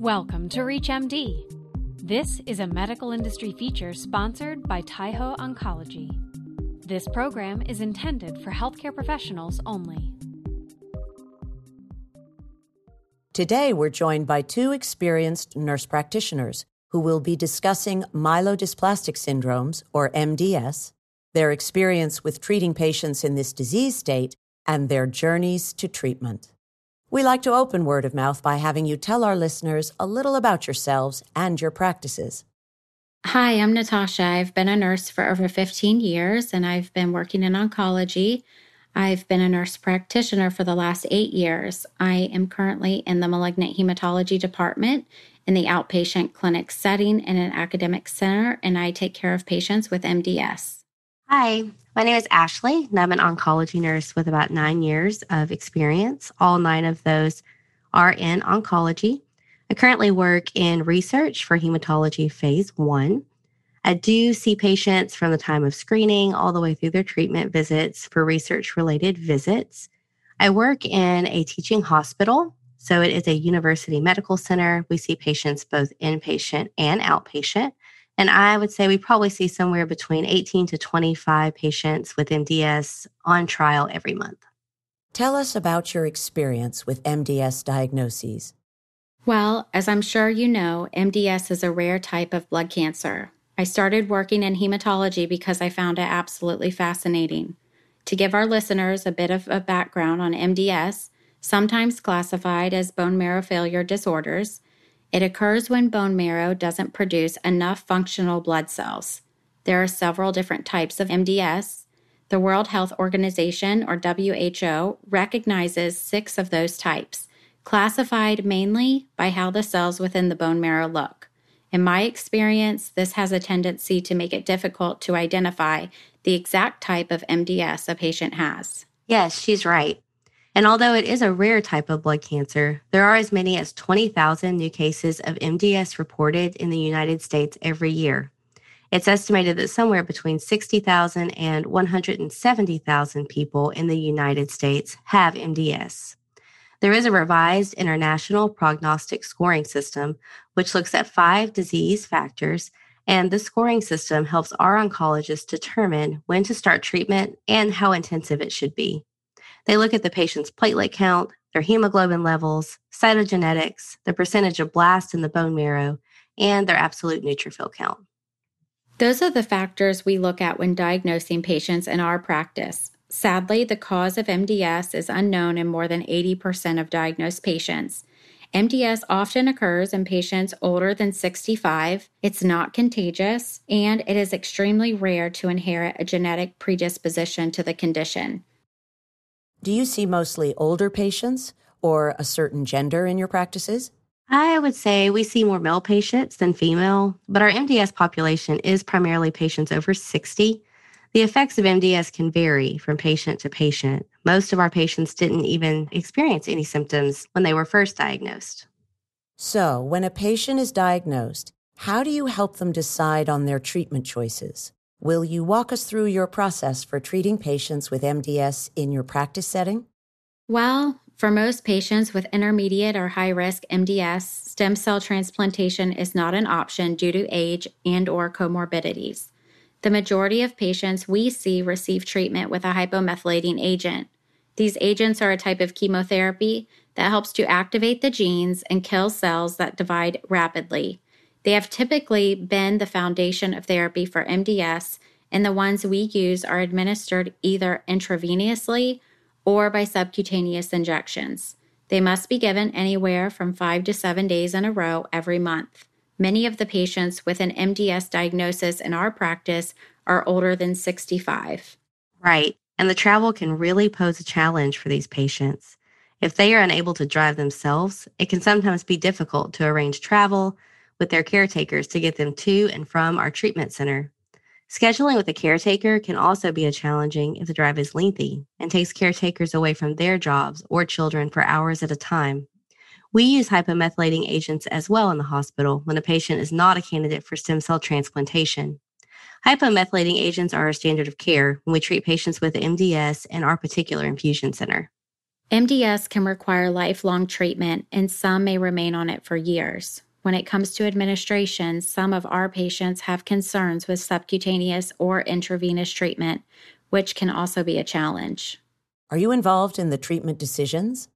Welcome to ReachMD. This is a medical industry feature sponsored by Taiho Oncology. This program is intended for healthcare professionals only. Today, we're joined by two experienced nurse practitioners who will be discussing myelodysplastic syndromes, or MDS, their experience with treating patients in this disease state, and their journeys to treatment. We like to open word of mouth by having you tell our listeners a little about yourselves and your practices. Hi, I'm Natasha. I've been a nurse for over 15 years and I've been working in oncology. I've been a nurse practitioner for the last eight years. I am currently in the malignant hematology department in the outpatient clinic setting in an academic center, and I take care of patients with MDS. Hi, my name is Ashley, and I'm an oncology nurse with about nine years of experience. All nine of those are in oncology. I currently work in research for hematology phase one. I do see patients from the time of screening all the way through their treatment visits for research related visits. I work in a teaching hospital. So it is a university medical center. We see patients both inpatient and outpatient. And I would say we probably see somewhere between 18 to 25 patients with MDS on trial every month. Tell us about your experience with MDS diagnoses. Well, as I'm sure you know, MDS is a rare type of blood cancer. I started working in hematology because I found it absolutely fascinating. To give our listeners a bit of a background on MDS, sometimes classified as bone marrow failure disorders, it occurs when bone marrow doesn't produce enough functional blood cells. There are several different types of MDS. The World Health Organization, or WHO, recognizes six of those types, classified mainly by how the cells within the bone marrow look. In my experience, this has a tendency to make it difficult to identify the exact type of MDS a patient has. Yes, she's right. And although it is a rare type of blood cancer, there are as many as 20,000 new cases of MDS reported in the United States every year. It's estimated that somewhere between 60,000 and 170,000 people in the United States have MDS. There is a revised international prognostic scoring system, which looks at five disease factors, and this scoring system helps our oncologists determine when to start treatment and how intensive it should be. They look at the patient's platelet count, their hemoglobin levels, cytogenetics, the percentage of blast in the bone marrow, and their absolute neutrophil count. Those are the factors we look at when diagnosing patients in our practice. Sadly, the cause of MDS is unknown in more than 80% of diagnosed patients. MDS often occurs in patients older than 65. It's not contagious, and it is extremely rare to inherit a genetic predisposition to the condition. Do you see mostly older patients or a certain gender in your practices? I would say we see more male patients than female, but our MDS population is primarily patients over 60. The effects of MDS can vary from patient to patient. Most of our patients didn't even experience any symptoms when they were first diagnosed. So, when a patient is diagnosed, how do you help them decide on their treatment choices? Will you walk us through your process for treating patients with MDS in your practice setting? Well, for most patients with intermediate or high risk MDS, stem cell transplantation is not an option due to age and or comorbidities. The majority of patients we see receive treatment with a hypomethylating agent. These agents are a type of chemotherapy that helps to activate the genes and kill cells that divide rapidly. They have typically been the foundation of therapy for MDS, and the ones we use are administered either intravenously or by subcutaneous injections. They must be given anywhere from five to seven days in a row every month. Many of the patients with an MDS diagnosis in our practice are older than 65. Right. And the travel can really pose a challenge for these patients. If they are unable to drive themselves, it can sometimes be difficult to arrange travel, with their caretakers to get them to and from our treatment center. Scheduling with a caretaker can also be a challenging if the drive is lengthy and takes caretakers away from their jobs or children for hours at a time. We use hypomethylating agents as well in the hospital when a patient is not a candidate for stem cell transplantation. Hypomethylating agents are a standard of care when we treat patients with MDS in our particular infusion center. MDS can require lifelong treatment, and some may remain on it for years. When it comes to administration, some of our patients have concerns with subcutaneous or intravenous treatment, which can also be a challenge. Are you involved in the treatment decisions?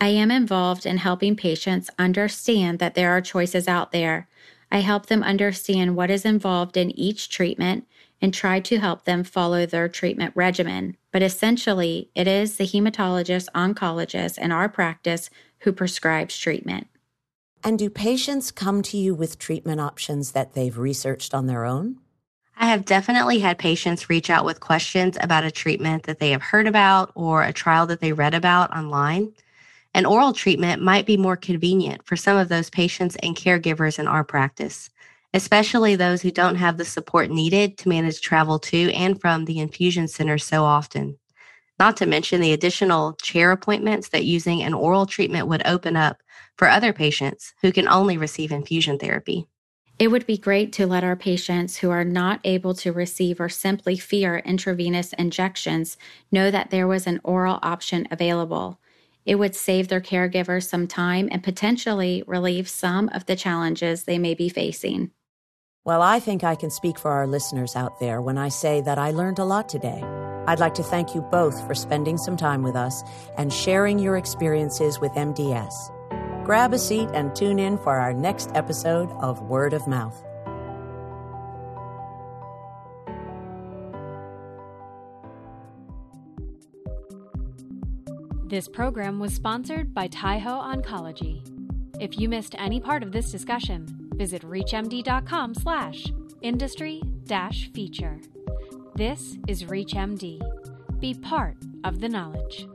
I am involved in helping patients understand that there are choices out there. I help them understand what is involved in each treatment and try to help them follow their treatment regimen. But essentially, it is the hematologist oncologist in our practice who prescribes treatment. And do patients come to you with treatment options that they've researched on their own? I have definitely had patients reach out with questions about a treatment that they have heard about or a trial that they read about online. An oral treatment might be more convenient for some of those patients and caregivers in our practice, especially those who don't have the support needed to manage travel to and from the infusion center so often. Not to mention the additional chair appointments that using an oral treatment would open up for other patients who can only receive infusion therapy. It would be great to let our patients who are not able to receive or simply fear intravenous injections know that there was an oral option available. It would save their caregivers some time and potentially relieve some of the challenges they may be facing. Well, I think I can speak for our listeners out there when I say that I learned a lot today. I'd like to thank you both for spending some time with us and sharing your experiences with MDS. Grab a seat and tune in for our next episode of Word of Mouth. This program was sponsored by Taiho Oncology. If you missed any part of this discussion, visit reachmd.com slash industry dash feature. This is ReachMD. Be part of the knowledge.